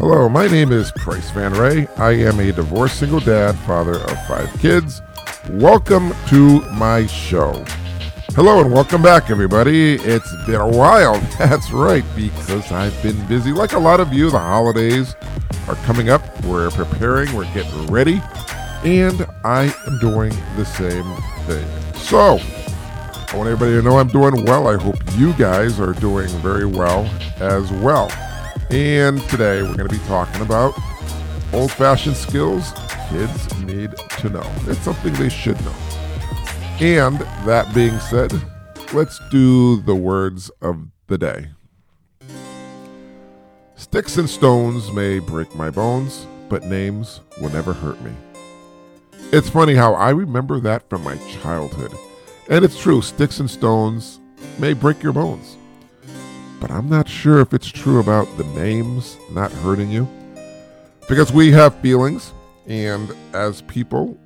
Hello, my name is Price Van Ray. I am a divorced single dad, father of five kids. Welcome to my show. Hello and welcome back, everybody. It's been a while. That's right, because I've been busy. Like a lot of you, the holidays are coming up. We're preparing, we're getting ready, and I am doing the same thing. So, I want everybody to know I'm doing well. I hope you guys are doing very well as well. And today we're going to be talking about old fashioned skills kids need to know. It's something they should know. And that being said, let's do the words of the day. Sticks and stones may break my bones, but names will never hurt me. It's funny how I remember that from my childhood. And it's true, sticks and stones may break your bones but I'm not sure if it's true about the names not hurting you. Because we have feelings, and as people,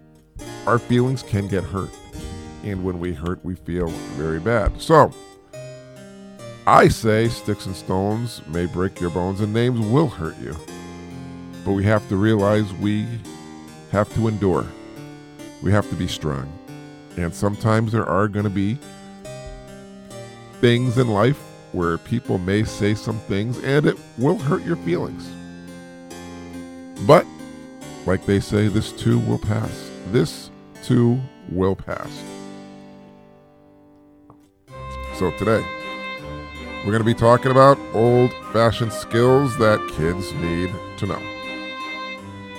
our feelings can get hurt. And when we hurt, we feel very bad. So, I say sticks and stones may break your bones, and names will hurt you. But we have to realize we have to endure. We have to be strong. And sometimes there are going to be things in life where people may say some things and it will hurt your feelings. But, like they say, this too will pass. This too will pass. So, today, we're going to be talking about old fashioned skills that kids need to know.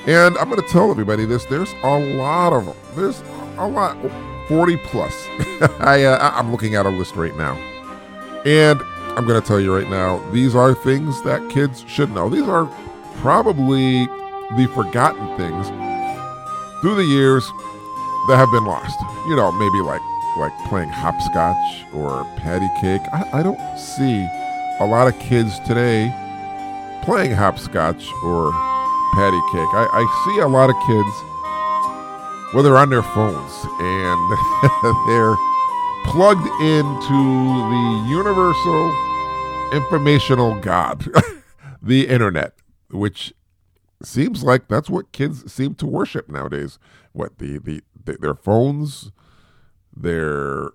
And I'm going to tell everybody this there's a lot of them. There's a lot, 40 plus. I, uh, I'm looking at a list right now. And I'm going to tell you right now, these are things that kids should know. These are probably the forgotten things through the years that have been lost. You know, maybe like like playing hopscotch or patty cake. I, I don't see a lot of kids today playing hopscotch or patty cake. I, I see a lot of kids where they're on their phones and they're plugged into the universal informational god, the internet, which seems like that's what kids seem to worship nowadays. What the the, the their phones, their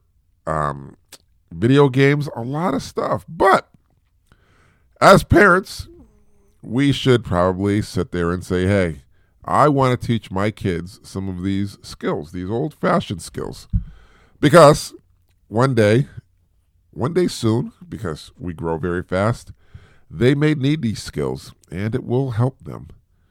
um, video games, a lot of stuff. But as parents, we should probably sit there and say, "Hey, I want to teach my kids some of these skills, these old-fashioned skills." Because one day one day soon, because we grow very fast, they may need these skills and it will help them.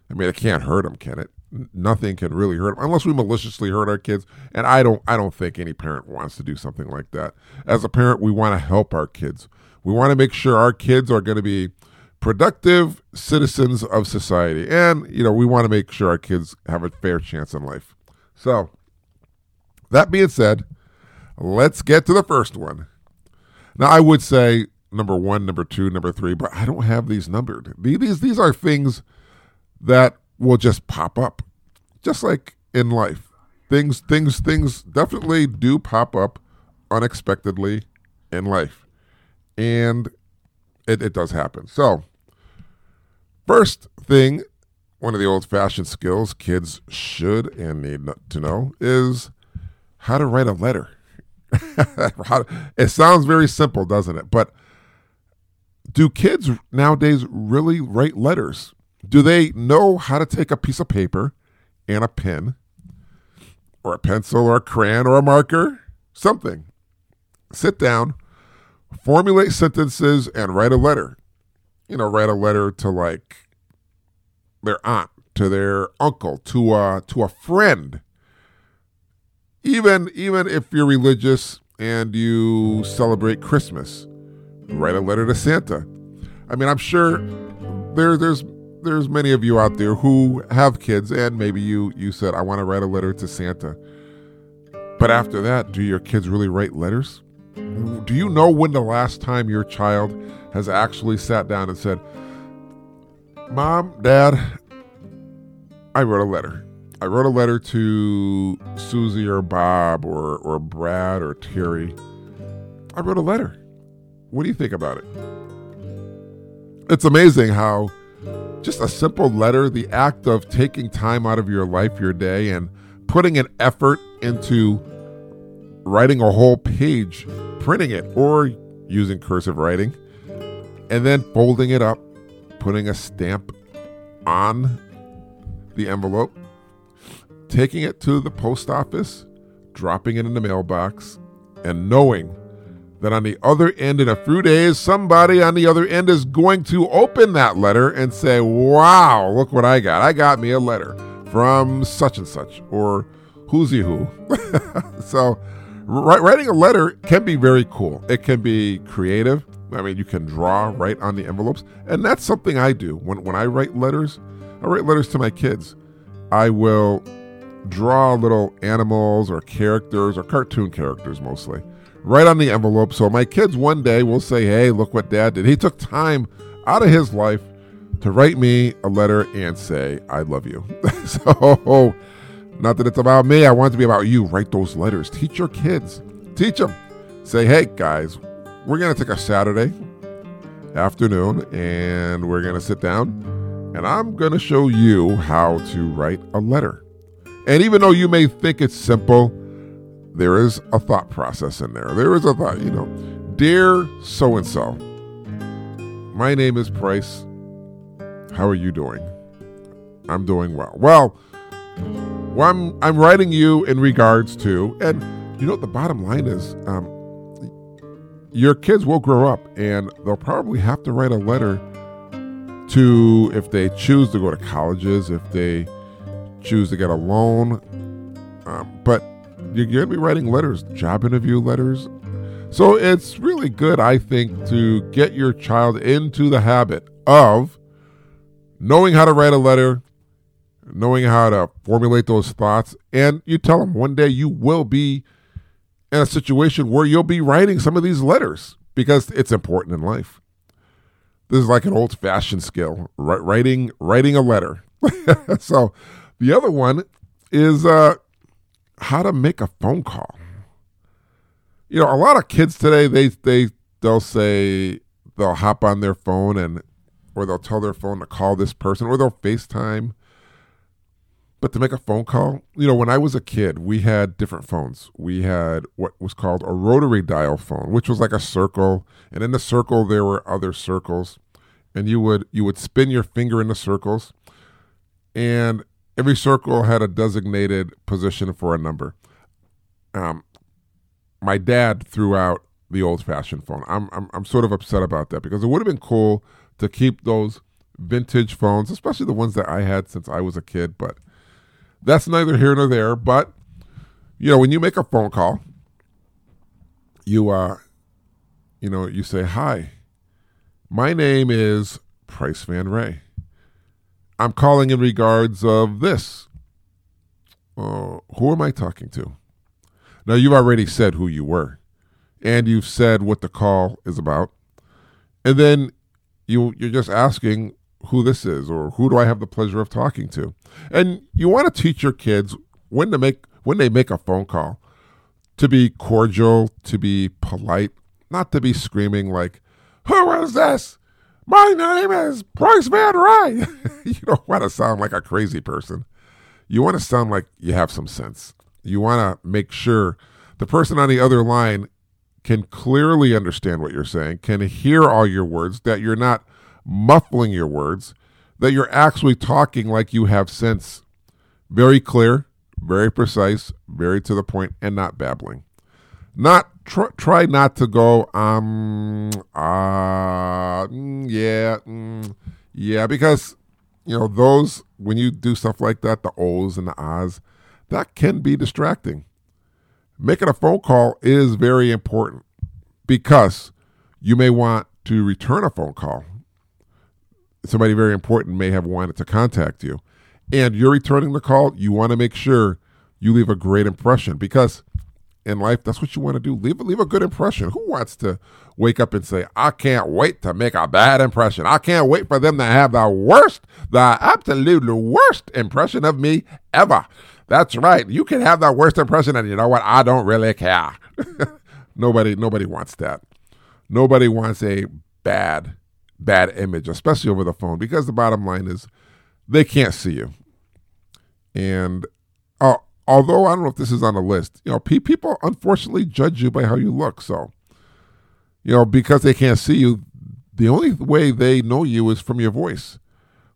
I mean, it can't hurt them, can it? Nothing can really hurt them unless we maliciously hurt our kids. And I don't, I don't think any parent wants to do something like that. As a parent, we want to help our kids. We want to make sure our kids are going to be productive citizens of society. And, you know, we want to make sure our kids have a fair chance in life. So, that being said, let's get to the first one. Now, I would say number one, number two, number three, but I don't have these numbered. These these are things that will just pop up, just like in life. Things things things definitely do pop up unexpectedly in life, and it, it does happen. So, first thing, one of the old-fashioned skills kids should and need to know is how to write a letter. it sounds very simple, doesn't it? But do kids nowadays really write letters? Do they know how to take a piece of paper and a pen or a pencil or a crayon or a marker? Something. Sit down, formulate sentences, and write a letter. You know, write a letter to like their aunt, to their uncle, to a to a friend even even if you're religious and you celebrate Christmas, write a letter to Santa. I mean, I'm sure there there's there's many of you out there who have kids and maybe you you said I want to write a letter to Santa. But after that, do your kids really write letters? Do you know when the last time your child has actually sat down and said, "Mom, Dad, I wrote a letter." I wrote a letter to Susie or Bob or, or Brad or Terry. I wrote a letter. What do you think about it? It's amazing how just a simple letter, the act of taking time out of your life, your day, and putting an effort into writing a whole page, printing it, or using cursive writing, and then folding it up, putting a stamp on the envelope, taking it to the post office, dropping it in the mailbox, and knowing that on the other end in a few days, somebody on the other end is going to open that letter and say, Wow, look what I got. I got me a letter from such and such, or who's he who. so, writing a letter can be very cool. It can be creative. I mean, you can draw right on the envelopes. And that's something I do. When, when I write letters, I write letters to my kids. I will draw little animals or characters or cartoon characters mostly right on the envelope. So my kids one day will say, Hey, look what dad did. He took time out of his life to write me a letter and say, I love you. so, not that it's about me, I want it to be about you. Write those letters. Teach your kids. Teach them. Say, Hey, guys, we're going to take a Saturday afternoon and we're going to sit down and I'm going to show you how to write a letter. And even though you may think it's simple, there is a thought process in there. There is a thought, you know, dear so and so, my name is Price. How are you doing? I'm doing well. Well, well I'm, I'm writing you in regards to, and you know, what the bottom line is um, your kids will grow up and they'll probably have to write a letter to, if they choose to go to colleges, if they choose to get a loan. Um, but you're going to be writing letters, job interview letters. So it's really good, I think, to get your child into the habit of knowing how to write a letter, knowing how to formulate those thoughts. And you tell them one day you will be in a situation where you'll be writing some of these letters because it's important in life. This is like an old fashioned skill, writing writing a letter. so the other one is uh, how to make a phone call. You know, a lot of kids today they they they'll say they'll hop on their phone and or they'll tell their phone to call this person or they'll FaceTime. But to make a phone call, you know, when I was a kid, we had different phones. We had what was called a rotary dial phone, which was like a circle, and in the circle there were other circles, and you would you would spin your finger in the circles, and every circle had a designated position for a number. Um, my dad threw out the old fashioned phone. I'm, I'm, I'm sort of upset about that because it would have been cool to keep those vintage phones, especially the ones that I had since I was a kid. But that's neither here nor there. But, you know, when you make a phone call, you, uh, you know, you say, Hi, my name is Price Van Ray. I'm calling in regards of this. Uh, who am I talking to? Now, you've already said who you were, and you've said what the call is about. And then you, you're just asking who this is or who do I have the pleasure of talking to. And you want to teach your kids when to make when they make a phone call to be cordial, to be polite, not to be screaming like, "Who is this? My name is Price Van Ray. you don't want to sound like a crazy person. You want to sound like you have some sense. You want to make sure the person on the other line can clearly understand what you're saying, can hear all your words, that you're not muffling your words, that you're actually talking like you have sense. Very clear, very precise, very to the point, and not babbling. Not try, try not to go um uh mm, yeah mm, yeah because you know those when you do stuff like that the ohs and the ahs that can be distracting. Making a phone call is very important because you may want to return a phone call. Somebody very important may have wanted to contact you. And you're returning the call you want to make sure you leave a great impression because in life, that's what you want to do. Leave leave a good impression. Who wants to wake up and say, "I can't wait to make a bad impression. I can't wait for them to have the worst, the absolute worst impression of me ever." That's right. You can have the worst impression, and you know what? I don't really care. nobody nobody wants that. Nobody wants a bad bad image, especially over the phone, because the bottom line is they can't see you. And uh, although I don't know if this is on the list, you know, pe- people unfortunately judge you by how you look. So, you know, because they can't see you, the only way they know you is from your voice.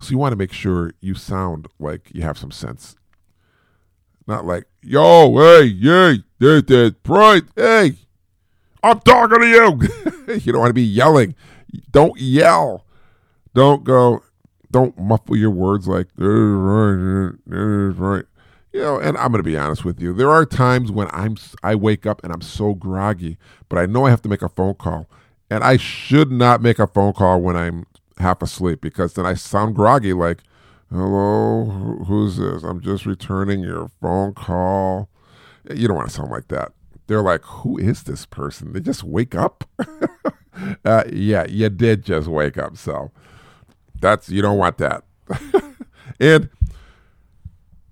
So you want to make sure you sound like you have some sense. Not like, yo, hey, yeah, there's that pride. Hey, I'm talking to you. you don't want to be yelling. Don't yell. Don't go, don't muffle your words like, right, right. You know, and I'm going to be honest with you. There are times when I'm I wake up and I'm so groggy, but I know I have to make a phone call. And I should not make a phone call when I'm half asleep because then I sound groggy like, hello, who's this? I'm just returning your phone call. You don't want to sound like that. They're like, who is this person? They just wake up. uh, yeah, you did just wake up. So that's, you don't want that. and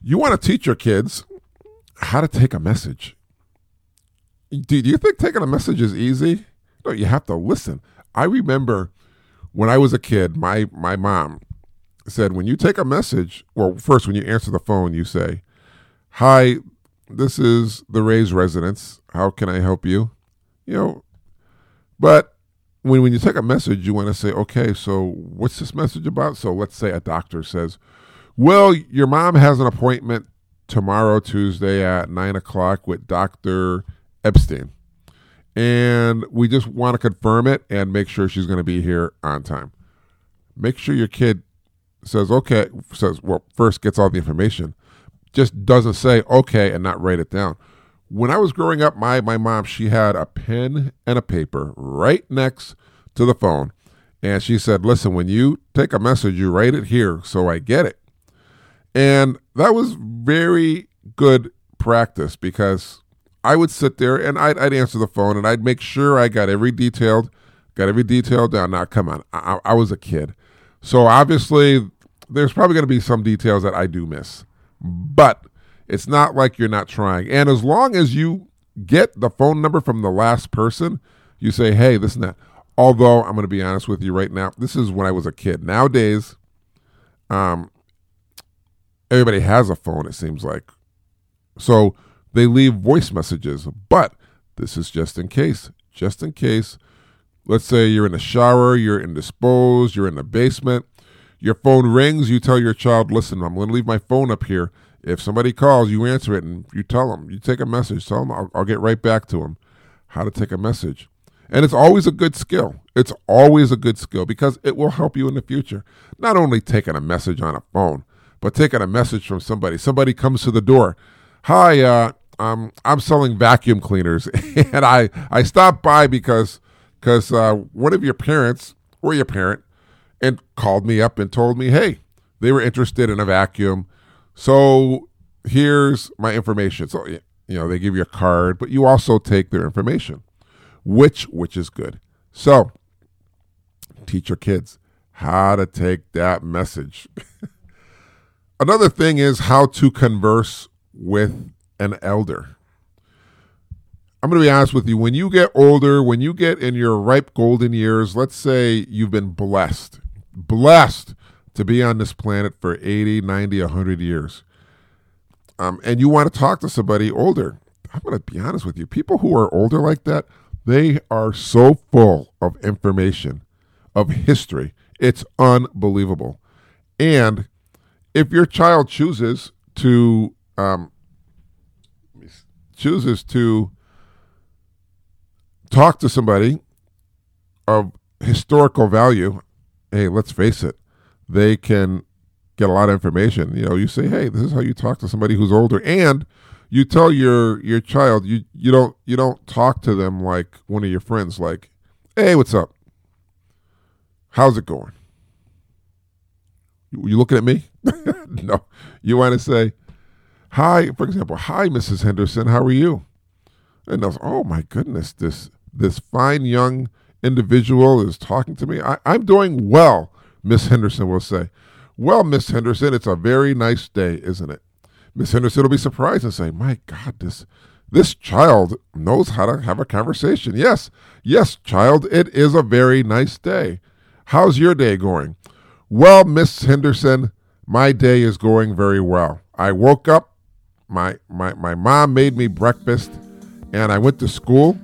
you want to teach your kids how to take a message. Do, do you think taking a message is easy? No, you have to listen. I remember when I was a kid, my my mom said when you take a message, well, first when you answer the phone, you say, "Hi, this is the Ray's residence. How can I help you?" You know, but when when you take a message, you want to say, "Okay, so what's this message about?" So let's say a doctor says, "Well, your mom has an appointment tomorrow, Tuesday at nine o'clock with Doctor Epstein." and we just want to confirm it and make sure she's going to be here on time. Make sure your kid says okay, says well first gets all the information, just doesn't say okay and not write it down. When I was growing up, my my mom she had a pen and a paper right next to the phone, and she said, "Listen, when you take a message, you write it here so I get it." And that was very good practice because I would sit there and I'd, I'd, answer the phone and I'd make sure I got every detailed, got every detail down. Now, come on, I, I was a kid, so obviously there's probably going to be some details that I do miss, but it's not like you're not trying. And as long as you get the phone number from the last person, you say, "Hey, this and that." Although I'm going to be honest with you right now, this is when I was a kid. Nowadays, um, everybody has a phone. It seems like so they leave voice messages, but this is just in case. Just in case. Let's say you're in the shower, you're indisposed, you're in the basement, your phone rings, you tell your child, listen, I'm going to leave my phone up here. If somebody calls, you answer it and you tell them, you take a message, tell them, I'll, I'll get right back to them. How to take a message. And it's always a good skill. It's always a good skill because it will help you in the future. Not only taking a message on a phone, but taking a message from somebody. Somebody comes to the door. Hi, uh, um, I'm selling vacuum cleaners, and I I stopped by because because uh, one of your parents or your parent and called me up and told me, hey, they were interested in a vacuum, so here's my information. So you know they give you a card, but you also take their information, which which is good. So teach your kids how to take that message. Another thing is how to converse with an elder. I'm going to be honest with you. When you get older, when you get in your ripe golden years, let's say you've been blessed, blessed to be on this planet for 80, 90, 100 years, um, and you want to talk to somebody older, I'm going to be honest with you. People who are older like that, they are so full of information, of history. It's unbelievable. And if your child chooses to um, chooses to talk to somebody of historical value, hey, let's face it, they can get a lot of information. You know, you say, hey, this is how you talk to somebody who's older, and you tell your your child you you don't you don't talk to them like one of your friends, like, hey, what's up? How's it going? You, looking at me? no, you want to say, Hi, for example, hi, Mrs. Henderson, how are you? And oh my goodness, this this fine young individual is talking to me. I, I'm doing well, Miss Henderson will say. Well, Miss Henderson, it's a very nice day, isn't it? Miss Henderson will be surprised and say, My God, this this child knows how to have a conversation. Yes, yes, child, it is a very nice day. How's your day going? Well, Miss Henderson, my day is going very well. I woke up, my, my, my mom made me breakfast, and I went to school.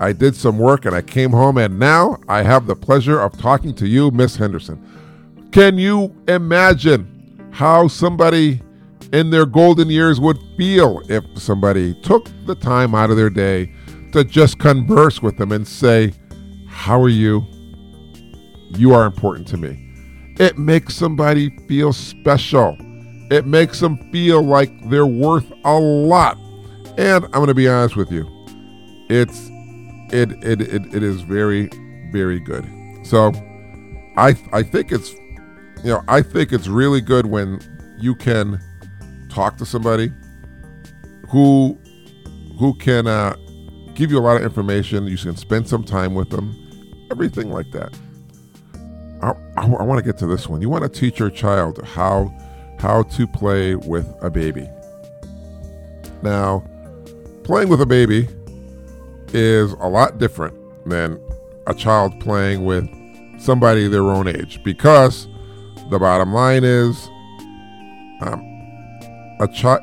I did some work and I came home, and now I have the pleasure of talking to you, Miss Henderson. Can you imagine how somebody in their golden years would feel if somebody took the time out of their day to just converse with them and say, How are you? You are important to me. It makes somebody feel special. It makes them feel like they're worth a lot. And I'm going to be honest with you. It's it it it, it is very very good. So I I think it's you know, I think it's really good when you can talk to somebody who who can uh, give you a lot of information. You can spend some time with them, everything like that. I, I, I want to get to this one. You want to teach your child how how to play with a baby. Now, playing with a baby is a lot different than a child playing with somebody their own age because the bottom line is um, a child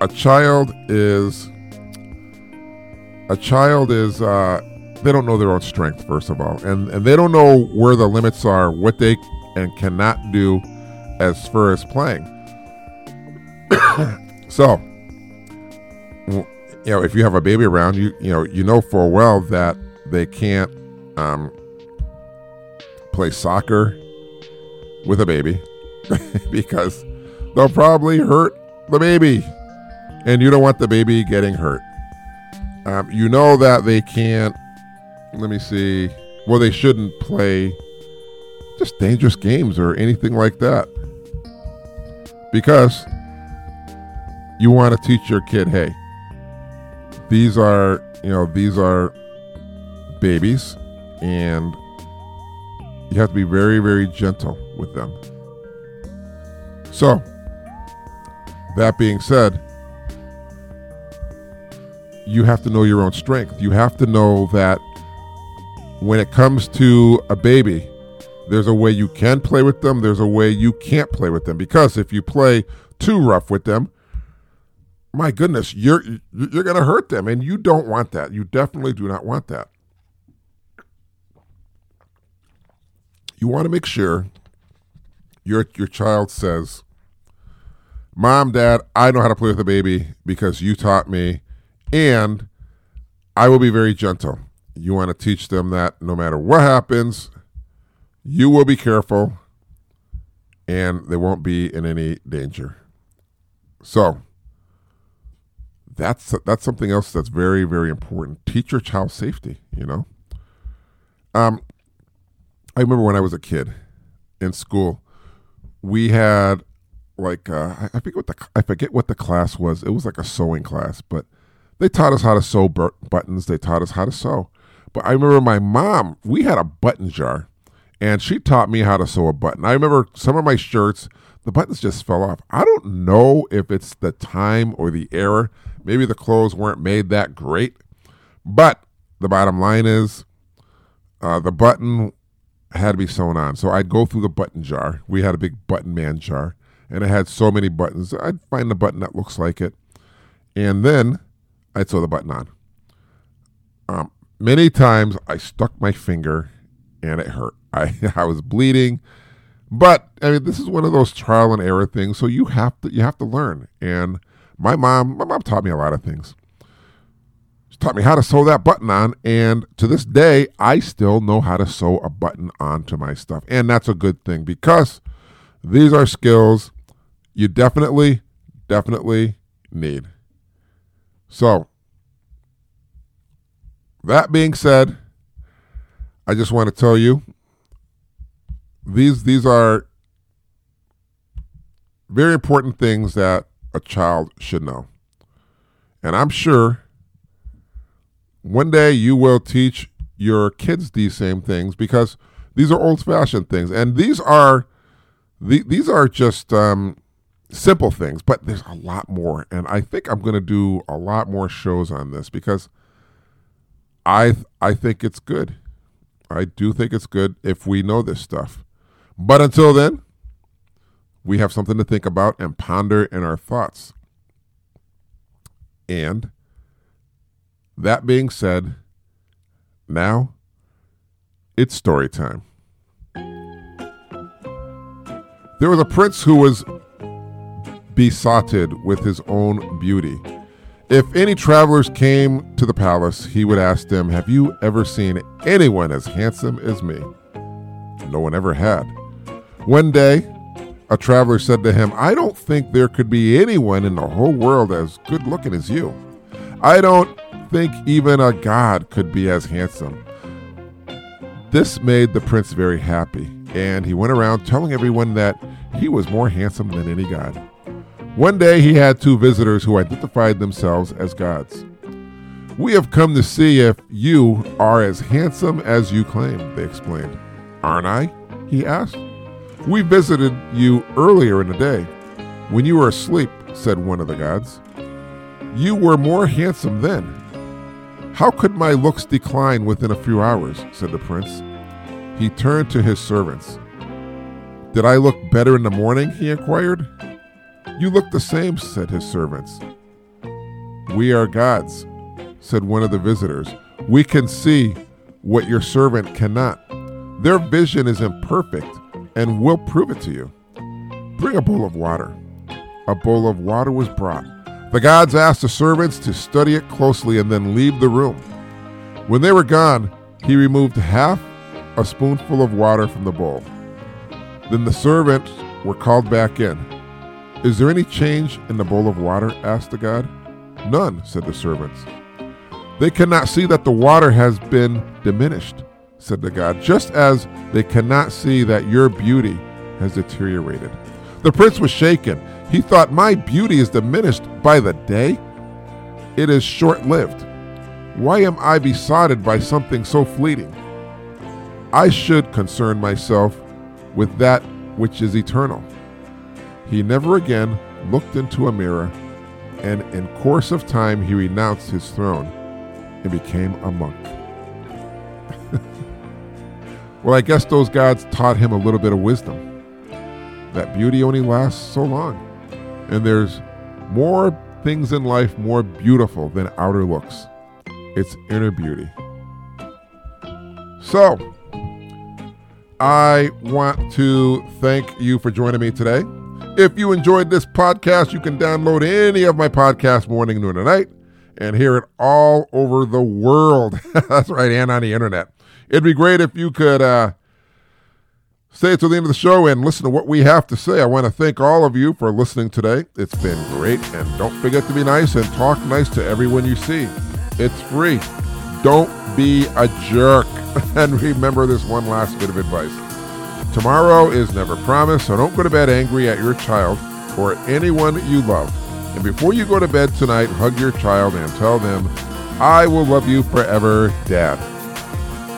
a child is a child is uh, they don't know their own strength first of all and and they don't know where the limits are what they and cannot do as far as playing so you know if you have a baby around you you know you know for well that they can't um, play soccer with a baby because they'll probably hurt the baby. And you don't want the baby getting hurt. Um, you know that they can't, let me see, well, they shouldn't play just dangerous games or anything like that. Because you want to teach your kid, hey, these are, you know, these are babies and you have to be very, very gentle with them. So, that being said, you have to know your own strength. You have to know that when it comes to a baby, there's a way you can play with them, there's a way you can't play with them. Because if you play too rough with them, my goodness, you're you're going to hurt them and you don't want that. You definitely do not want that. You want to make sure your your child says, "Mom, Dad, I know how to play with a baby because you taught me, and I will be very gentle." You want to teach them that no matter what happens, you will be careful, and they won't be in any danger. So that's that's something else that's very very important. Teach your child safety. You know. Um, I remember when I was a kid in school, we had like uh, I forget what the I forget what the class was. It was like a sewing class, but they taught us how to sew buttons. They taught us how to sew. But I remember my mom. We had a button jar, and she taught me how to sew a button. I remember some of my shirts. The buttons just fell off. I don't know if it's the time or the era. Maybe the clothes weren't made that great. But the bottom line is, uh, the button had to be sewn on. So I'd go through the button jar. We had a big button man jar, and it had so many buttons. I'd find the button that looks like it, and then I'd sew the button on. Um, many times I stuck my finger, and it hurt. I I was bleeding, but I mean this is one of those trial and error things. So you have to you have to learn. And my mom my mom taught me a lot of things She taught me how to sew that button on. And to this day, I still know how to sew a button onto my stuff. And that's a good thing because these are skills you definitely, definitely need. So, that being said, I just want to tell you these these are very important things that a child should know. And I'm sure one day you will teach your kids these same things because these are old fashioned things. And these are the, these are just um, simple things, but there's a lot more. And I think I'm going to do a lot more shows on this because I I think it's good. I do think it's good if we know this stuff. But until then, we have something to think about and ponder in our thoughts. And that being said, now it's story time. There was a prince who was besotted with his own beauty. If any travelers came to the palace, he would ask them, Have you ever seen anyone as handsome as me? No one ever had. One day, a traveler said to him, I don't think there could be anyone in the whole world as good looking as you. I don't think even a god could be as handsome. This made the prince very happy, and he went around telling everyone that he was more handsome than any god. One day he had two visitors who identified themselves as gods. We have come to see if you are as handsome as you claim, they explained. Aren't I? he asked. We visited you earlier in the day. When you were asleep, said one of the gods. You were more handsome then. How could my looks decline within a few hours? said the prince. He turned to his servants. Did I look better in the morning? he inquired. You look the same, said his servants. We are gods, said one of the visitors. We can see what your servant cannot. Their vision is imperfect, and we'll prove it to you. Bring a bowl of water. A bowl of water was brought. The gods asked the servants to study it closely and then leave the room. When they were gone, he removed half a spoonful of water from the bowl. Then the servants were called back in. Is there any change in the bowl of water? asked the god. None, said the servants. They cannot see that the water has been diminished, said the god, just as they cannot see that your beauty has deteriorated. The prince was shaken. He thought, My beauty is diminished by the day. It is short lived. Why am I besotted by something so fleeting? I should concern myself with that which is eternal. He never again looked into a mirror, and in course of time he renounced his throne and became a monk. well, I guess those gods taught him a little bit of wisdom. That beauty only lasts so long, and there's more things in life more beautiful than outer looks. It's inner beauty. So, I want to thank you for joining me today. If you enjoyed this podcast, you can download any of my podcasts morning, noon, and night and hear it all over the world. That's right, and on the internet. It'd be great if you could uh, stay to the end of the show and listen to what we have to say. I want to thank all of you for listening today. It's been great. And don't forget to be nice and talk nice to everyone you see. It's free. Don't be a jerk. And remember this one last bit of advice. Tomorrow is never promised, so don't go to bed angry at your child or anyone you love. And before you go to bed tonight, hug your child and tell them, I will love you forever, Dad.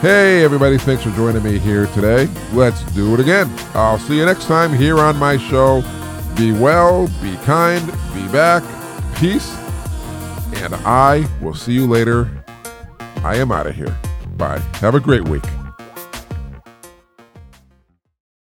Hey, everybody, thanks for joining me here today. Let's do it again. I'll see you next time here on my show. Be well, be kind, be back, peace, and I will see you later. I am out of here. Bye. Have a great week.